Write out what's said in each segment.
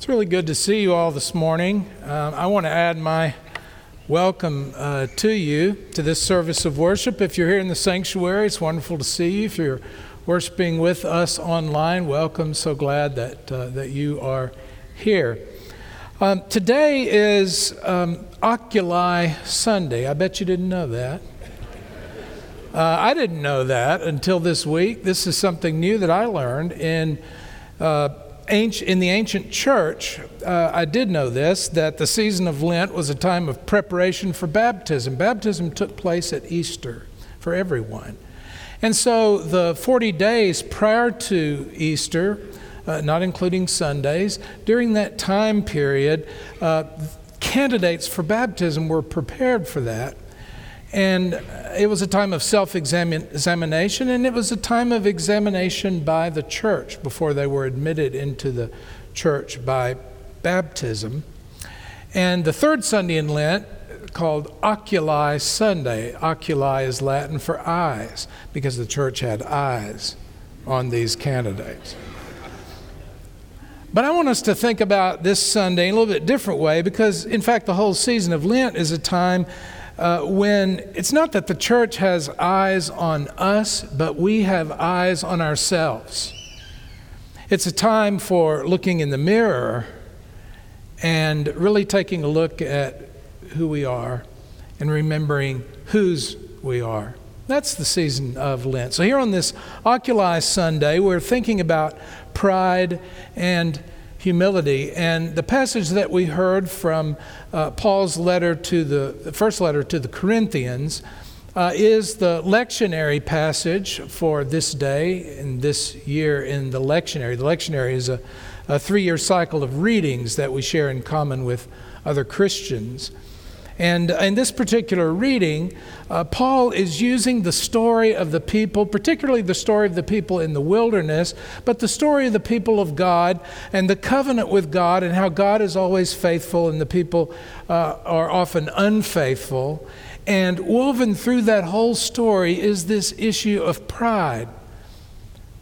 It's really good to see you all this morning. Um, I want to add my welcome uh, to you to this service of worship. If you're here in the sanctuary, it's wonderful to see you. If you're worshiping with us online, welcome. So glad that, uh, that you are here. Um, today is um, Oculi Sunday. I bet you didn't know that. Uh, I didn't know that until this week. This is something new that I learned in uh, in the ancient church, uh, I did know this, that the season of Lent was a time of preparation for baptism. Baptism took place at Easter for everyone. And so the 40 days prior to Easter, uh, not including Sundays, during that time period, uh, candidates for baptism were prepared for that. And it was a time of self examination, and it was a time of examination by the church before they were admitted into the church by baptism. And the third Sunday in Lent, called Oculi Sunday, oculi is Latin for eyes, because the church had eyes on these candidates. But I want us to think about this Sunday in a little bit different way because, in fact, the whole season of Lent is a time uh, when it's not that the church has eyes on us, but we have eyes on ourselves. It's a time for looking in the mirror and really taking a look at who we are and remembering whose we are. That's the season of Lent. So, here on this Oculi Sunday, we're thinking about pride and humility. And the passage that we heard from uh, Paul's letter to the, the, first letter to the Corinthians uh, is the lectionary passage for this day and this year in the lectionary. The lectionary is a, a three year cycle of readings that we share in common with other Christians. And in this particular reading, uh, Paul is using the story of the people, particularly the story of the people in the wilderness, but the story of the people of God and the covenant with God and how God is always faithful and the people uh, are often unfaithful. And woven through that whole story is this issue of pride.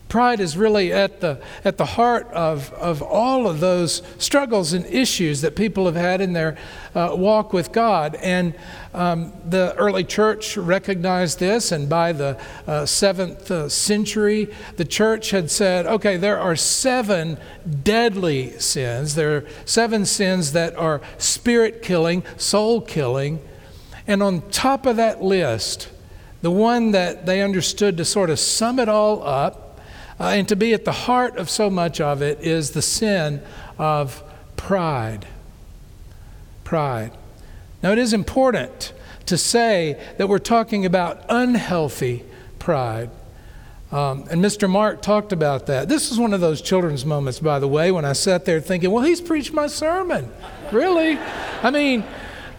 Pride is really at the, at the heart of, of all of those struggles and issues that people have had in their uh, walk with God. And um, the early church recognized this, and by the uh, seventh uh, century, the church had said, okay, there are seven deadly sins. There are seven sins that are spirit killing, soul killing. And on top of that list, the one that they understood to sort of sum it all up, uh, and to be at the heart of so much of it is the sin of pride. Pride. Now, it is important to say that we're talking about unhealthy pride. Um, and Mr. Mark talked about that. This is one of those children's moments, by the way, when I sat there thinking, well, he's preached my sermon. really? I mean,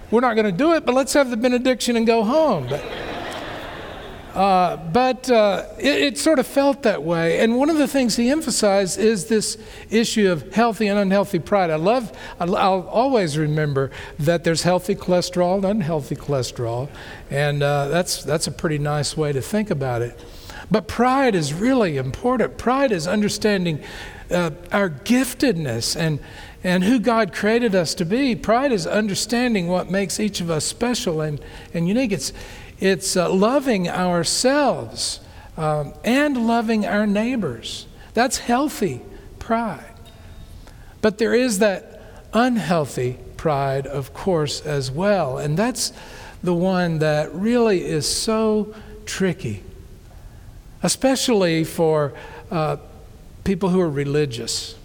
we're not going to do it, but let's have the benediction and go home. But, uh, but uh, it, it, sort of felt that way. And one of the things he emphasized is this issue of healthy and unhealthy pride. I love, I'll, I'll always remember that there's healthy cholesterol and unhealthy cholesterol. And uh, that's, that's a pretty nice way to think about it. But pride is really important. Pride is understanding uh, our giftedness and, and who God created us to be. Pride is understanding what makes each of us special and, and unique. It's, it's uh, loving ourselves um, and loving our neighbors. That's healthy pride. But there is that unhealthy pride, of course, as well. And that's the one that really is so tricky, especially for uh, people who are religious.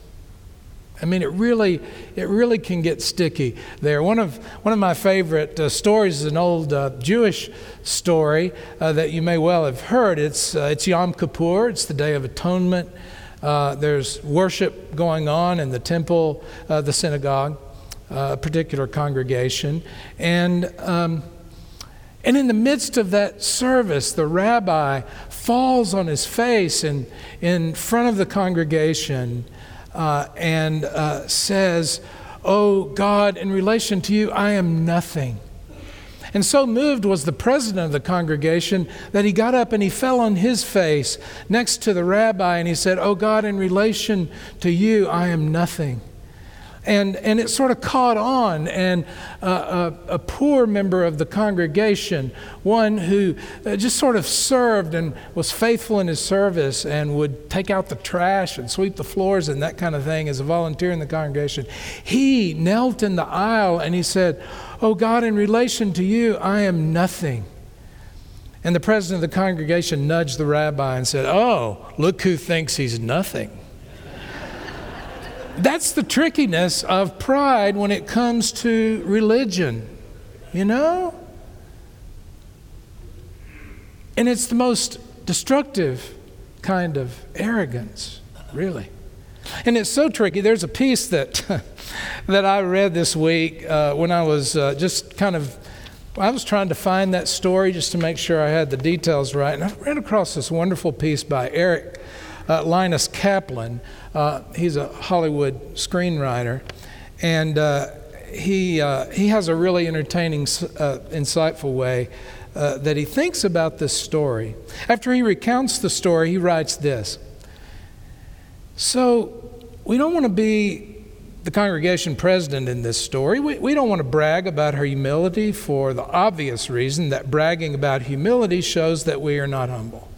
I mean, it really, it really can get sticky there. One of, one of my favorite uh, stories is an old uh, Jewish story uh, that you may well have heard. It's, uh, it's Yom Kippur, it's the Day of Atonement. Uh, there's worship going on in the temple, uh, the synagogue, a particular congregation. And, um, and in the midst of that service, the rabbi falls on his face in, in front of the congregation uh, and uh, says, Oh God, in relation to you, I am nothing. And so moved was the president of the congregation that he got up and he fell on his face next to the rabbi and he said, Oh God, in relation to you, I am nothing. And, and it sort of caught on, and uh, a, a, poor member of the congregation, one who uh, just sort of served and was faithful in his service and would take out the trash and sweep the floors and that kind of thing as a volunteer in the congregation, he knelt in the aisle and he said, Oh God, in relation to you, I am nothing. And the president of the congregation nudged the rabbi and said, Oh, look who thinks he's nothing. That's the trickiness of pride when it comes to religion, you know? And it's the most destructive kind of arrogance, really. And it's so tricky. There's a piece that, that I read this week uh, when I was uh, just kind of, I was trying to find that story just to make sure I had the details right. And I ran across this wonderful piece by Eric uh, Linus Kaplan uh, he's a Hollywood screenwriter, and uh, he, uh, he has a really entertaining, uh, insightful way that he thinks about this story. After he recounts the story, he writes this So, we don't want to be the congregation president in this story. We, we don't want to brag about her humility for the obvious reason that bragging about humility shows that we are not humble.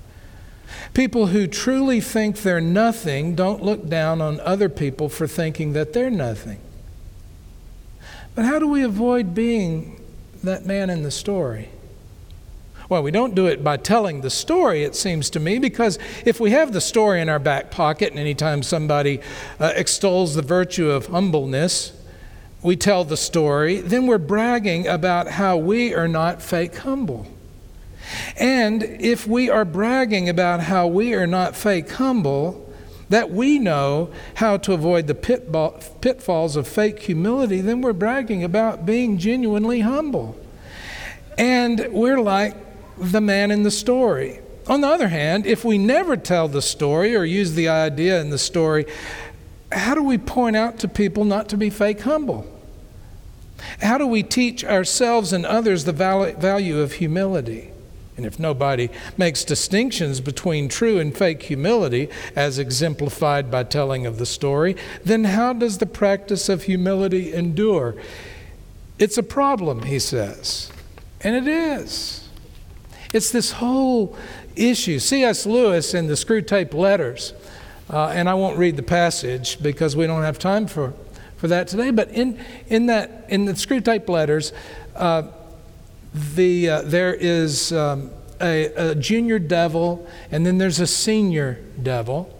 People who truly think they're nothing don't look down on other people for thinking that they're nothing. But how do we avoid being that man in the story? Well, we don't do it by telling the story, it seems to me, because if we have the story in our back pocket and anytime somebody uh, extols the virtue of humbleness, we tell the story, then we're bragging about how we are not fake humble. And if we are bragging about how we are not fake humble, that we know how to avoid the pitfalls of fake humility, then we're bragging about being genuinely humble. And we're like the man in the story. On the other hand, if we never tell the story or use the idea in the story, how do we point out to people not to be fake humble? How do we teach ourselves and others the value of humility? And if nobody makes distinctions between true and fake humility, as exemplified by telling of the story, then how does the practice of humility endure? It's a problem, he says. And it is. It's this whole issue. C.S. Lewis in the Screwtape Letters, uh, and I won't read the passage because we don't have time for, for that today, but in, in, that, in the Screwtape Letters, uh, the, uh, there is um, a, a, junior devil, and then there's a senior devil.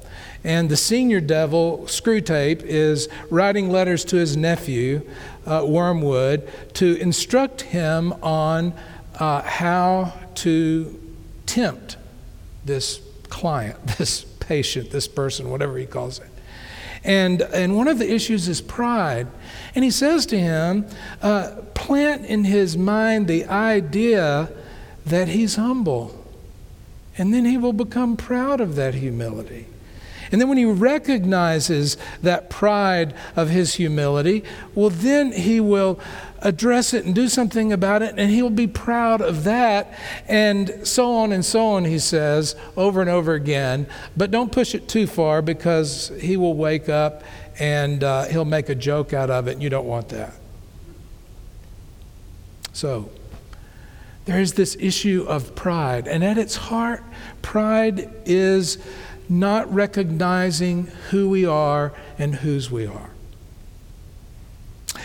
And the senior devil, Screwtape, is writing letters to his nephew, uh, Wormwood, to instruct him on uh, how to tempt this client, this patient, this person, whatever he calls it. And, and one of the issues is pride. And he says to him, uh, plant in his mind the idea that he's humble. And then he will become proud of that humility. And then when he recognizes that pride of his humility, well, then he will address it and do something about it, and he'll be proud of that, and so on and so on, he says, over and over again. But don't push it too far because he will wake up and uh, he'll make a joke out of it, and you don't want that. So, there is this issue of pride, and at its heart, pride is not recognizing who we are and whose we are.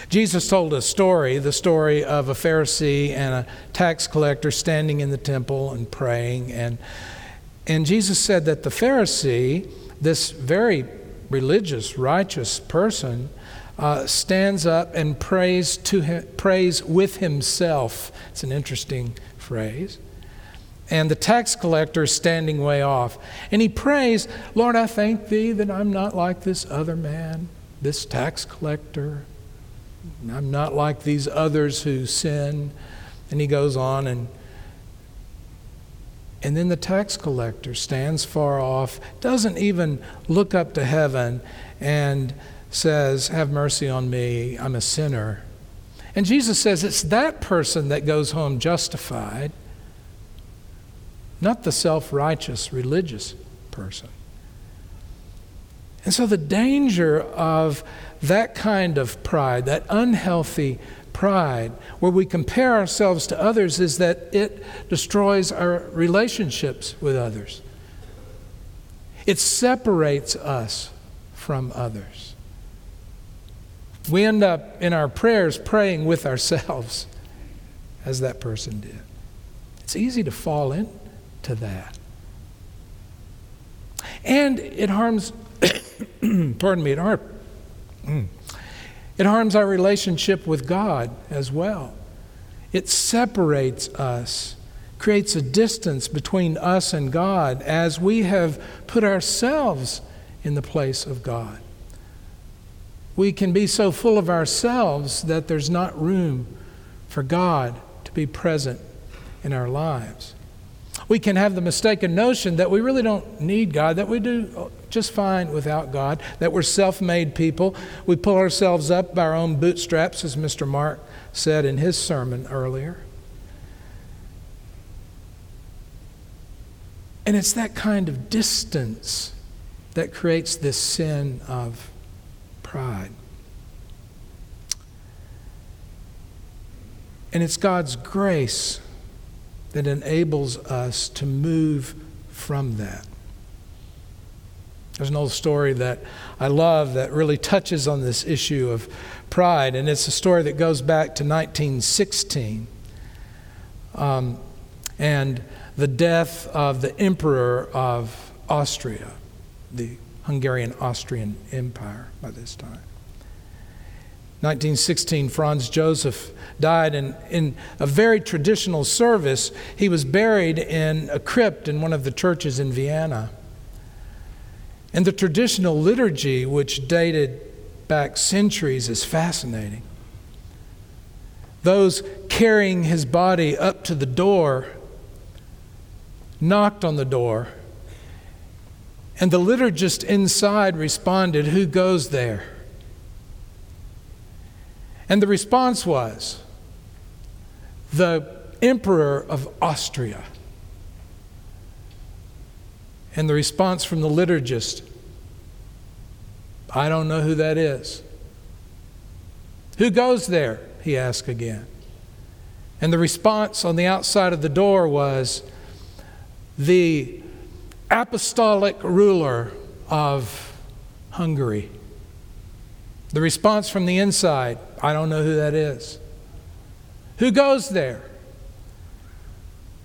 Jesus told a story, the story of a Pharisee and a tax collector standing in the temple and praying. And, and Jesus said that the Pharisee, this very religious, righteous person, uh, stands up and prays, to him, prays with himself. It's an interesting phrase and the tax collector is standing way off. And he prays, Lord, I thank thee that I'm not like this other man, this tax collector. I'm not like these others who sin. And he goes on and and then the tax collector stands far off, doesn't even look up to heaven, and says, Have mercy on me, I'm a sinner. And Jesus says it's that person that goes home justified not the self righteous religious person. And so the danger of that kind of pride, that unhealthy pride, where we compare ourselves to others, is that it destroys our relationships with others. It separates us from others. We end up in our prayers praying with ourselves, as that person did. It's easy to fall into that. And it harms, pardon me, it, har- mm, it harms our relationship with God as well. It separates us, creates a distance between us and God as we have put ourselves in the place of God. We can be so full of ourselves that there's not room for God to be present in our lives. We can have the mistaken notion that we really don't need God, that we do just fine without God, that we're self made people. We pull ourselves up by our own bootstraps, as Mr. Mark said in his sermon earlier. And it's that kind of distance that creates this sin of pride. And it's God's grace that enables us to move from that. There's an old story that I love that really touches on this issue of pride, and it's a story that goes back to 1916 um, and the death of the emperor of Austria, the Hungarian Austrian Empire by this time. 1916, Franz Joseph died, and in a very traditional service, he was buried in a crypt in one of the churches in Vienna. And the traditional liturgy, which dated back centuries, is fascinating. Those carrying his body up to the door knocked on the door, and the liturgist inside responded, Who goes there? And the response was the Emperor of Austria. And the response from the liturgist I don't know who that is. Who goes there? He asked again. And the response on the outside of the door was the apostolic ruler of Hungary. The response from the inside I don't know who that is. Who goes there?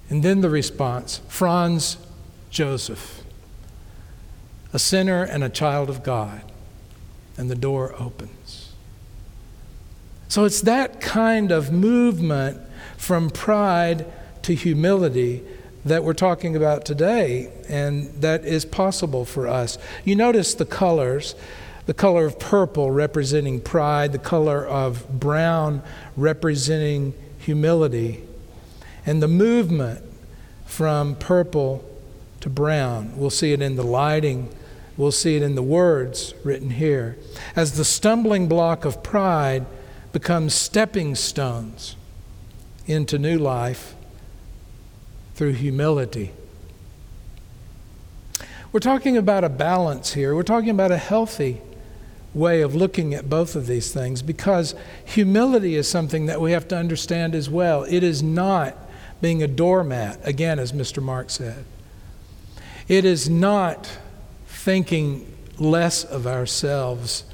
And then the response Franz Joseph, a sinner and a child of God. And the door opens. So it's that kind of movement from pride to humility that we're talking about today, and that is possible for us. You notice the colors the color of purple representing pride, the color of brown representing humility, and the movement from purple to brown. We'll see it in the lighting, we'll see it in the words written here. As the stumbling block of pride becomes stepping stones into new life through humility. We're talking about a balance here. We're talking about a healthy way of looking at both of these things because humility is something that we have to understand as well. It is not being a doormat, again, as Mr. Mark said. It is not thinking less of ourselves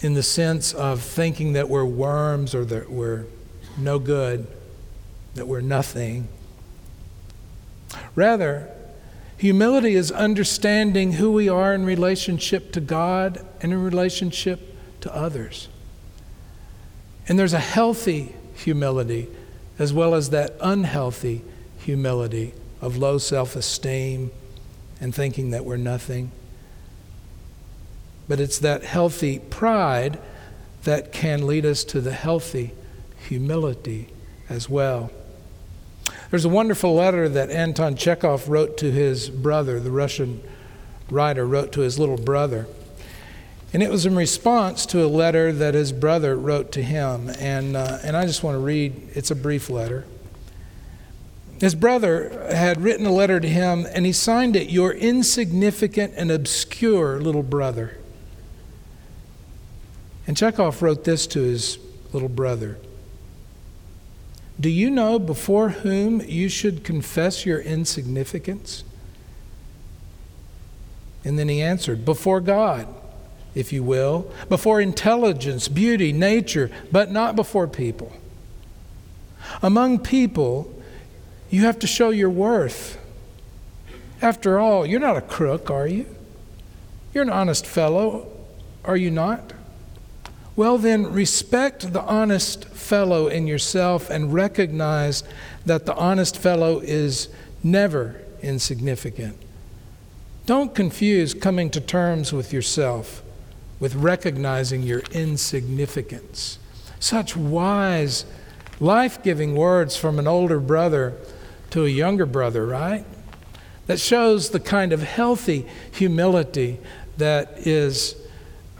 in the sense of thinking that we're worms or that we're no good, that we're nothing. Rather, Humility is understanding who we are in relationship to God and in relationship to others. And there's a healthy humility as well as that unhealthy humility of low self esteem and thinking that we're nothing. But it's that healthy pride that can lead us to the healthy humility as well. There's a wonderful letter that Anton Chekhov wrote to his brother, the Russian writer wrote to his little brother. And it was in response to a letter that his brother wrote to him. And, uh, and I just want to read, it's a brief letter. His brother had written a letter to him, and he signed it, Your insignificant and obscure little brother. And Chekhov wrote this to his little brother Do you know before whom you should confess your insignificance? And then he answered, Before God, if you will, before intelligence, beauty, nature, but not before people. Among people, you have to show your worth. After all, you're not a crook, are you? You're an honest fellow, are you not? Well, then, respect the honest fellow in yourself and recognize that the honest fellow is never insignificant. Don't confuse coming to terms with yourself with recognizing your insignificance. Such wise, life giving words from an older brother to a younger brother, right? That shows the kind of healthy humility that is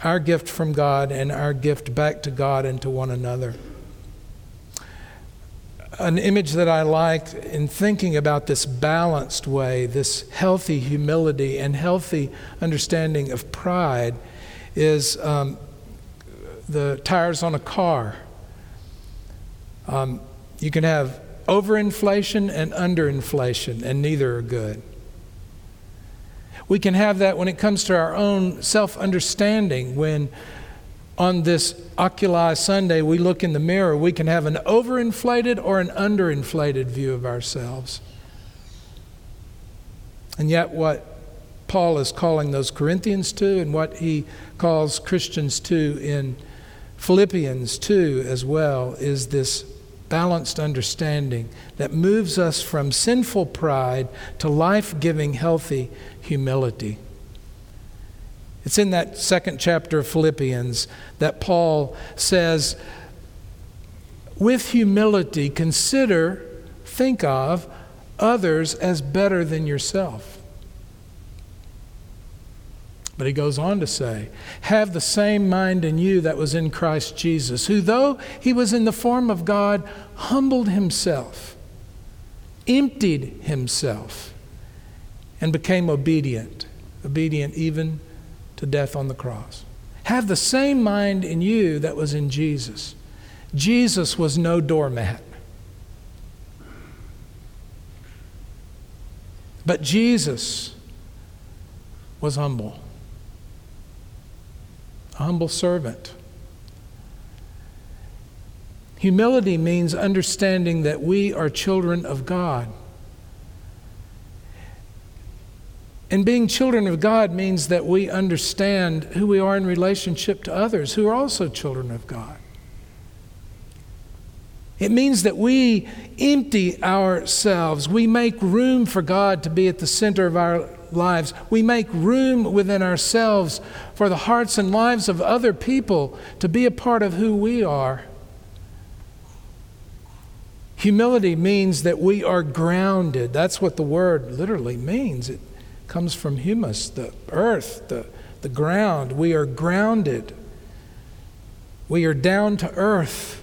our gift from God and our gift back to God and to one another. An image that I like in thinking about this balanced way, this healthy humility and healthy understanding of pride, is um, the tires on a car. Um, you can have overinflation and underinflation, and neither are good. We can have that when it comes to our own self understanding. When on this Oculi Sunday we look in the mirror, we can have an overinflated or an underinflated view of ourselves. And yet, what Paul is calling those Corinthians to, and what he calls Christians to in Philippians 2 as well, is this balanced understanding that moves us from sinful pride to life giving, healthy humility. It's in that second chapter of Philippians that Paul says, with humility, consider, think of others as better than yourself. But he goes on to say, Have the same mind in you that was in Christ Jesus, who, though he was in the form of God, humbled himself, emptied himself, and became obedient, obedient even to death on the cross. Have the same mind in you that was in Jesus. Jesus was no doormat. But Jesus was humble a humble servant. Humility means understanding that we are children of God. And being children of God means that we understand who we are in relationship to others who are also children of God. It means that we empty ourselves. We make room for God to be at the center of our lives. We make room within ourselves for the hearts and lives of other people to be a part of who we are. Humility means that we are grounded. That's what the word literally means. It comes from humus, the earth, the, the ground. We are grounded. We are down to earth.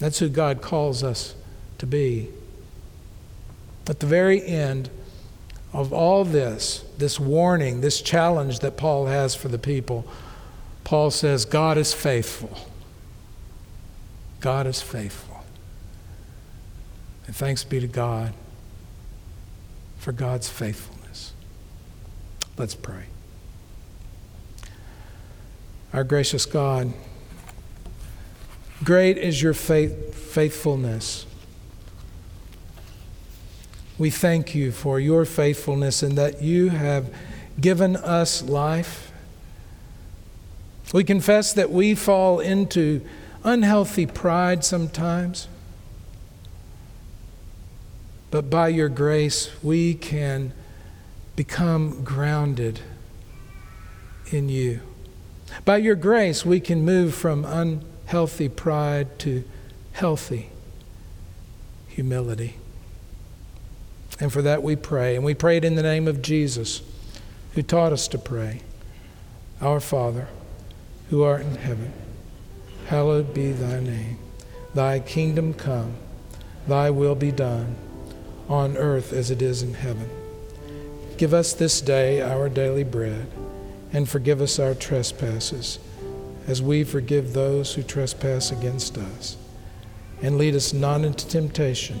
That's who God calls us to be. At the very end of all this, this warning, this challenge that Paul has for the people, Paul says, God is faithful. God is faithful. And thanks be to God for God's faithfulness. Let's pray. Our gracious God, great is your faith, faithfulness. We thank you for your faithfulness and that you have given us life. We confess that we fall into unhealthy pride sometimes. But by your grace, we can become grounded in you. By your grace, we can move from unhealthy pride to healthy humility. And for that we pray. And we pray it in the name of Jesus, who taught us to pray Our Father, who art in heaven, hallowed be thy name. Thy kingdom come, Thy will be done on earth as it is in heaven. Give us this day our daily bread, and forgive us our trespasses, as we forgive those who trespass against us. And lead us not into temptation,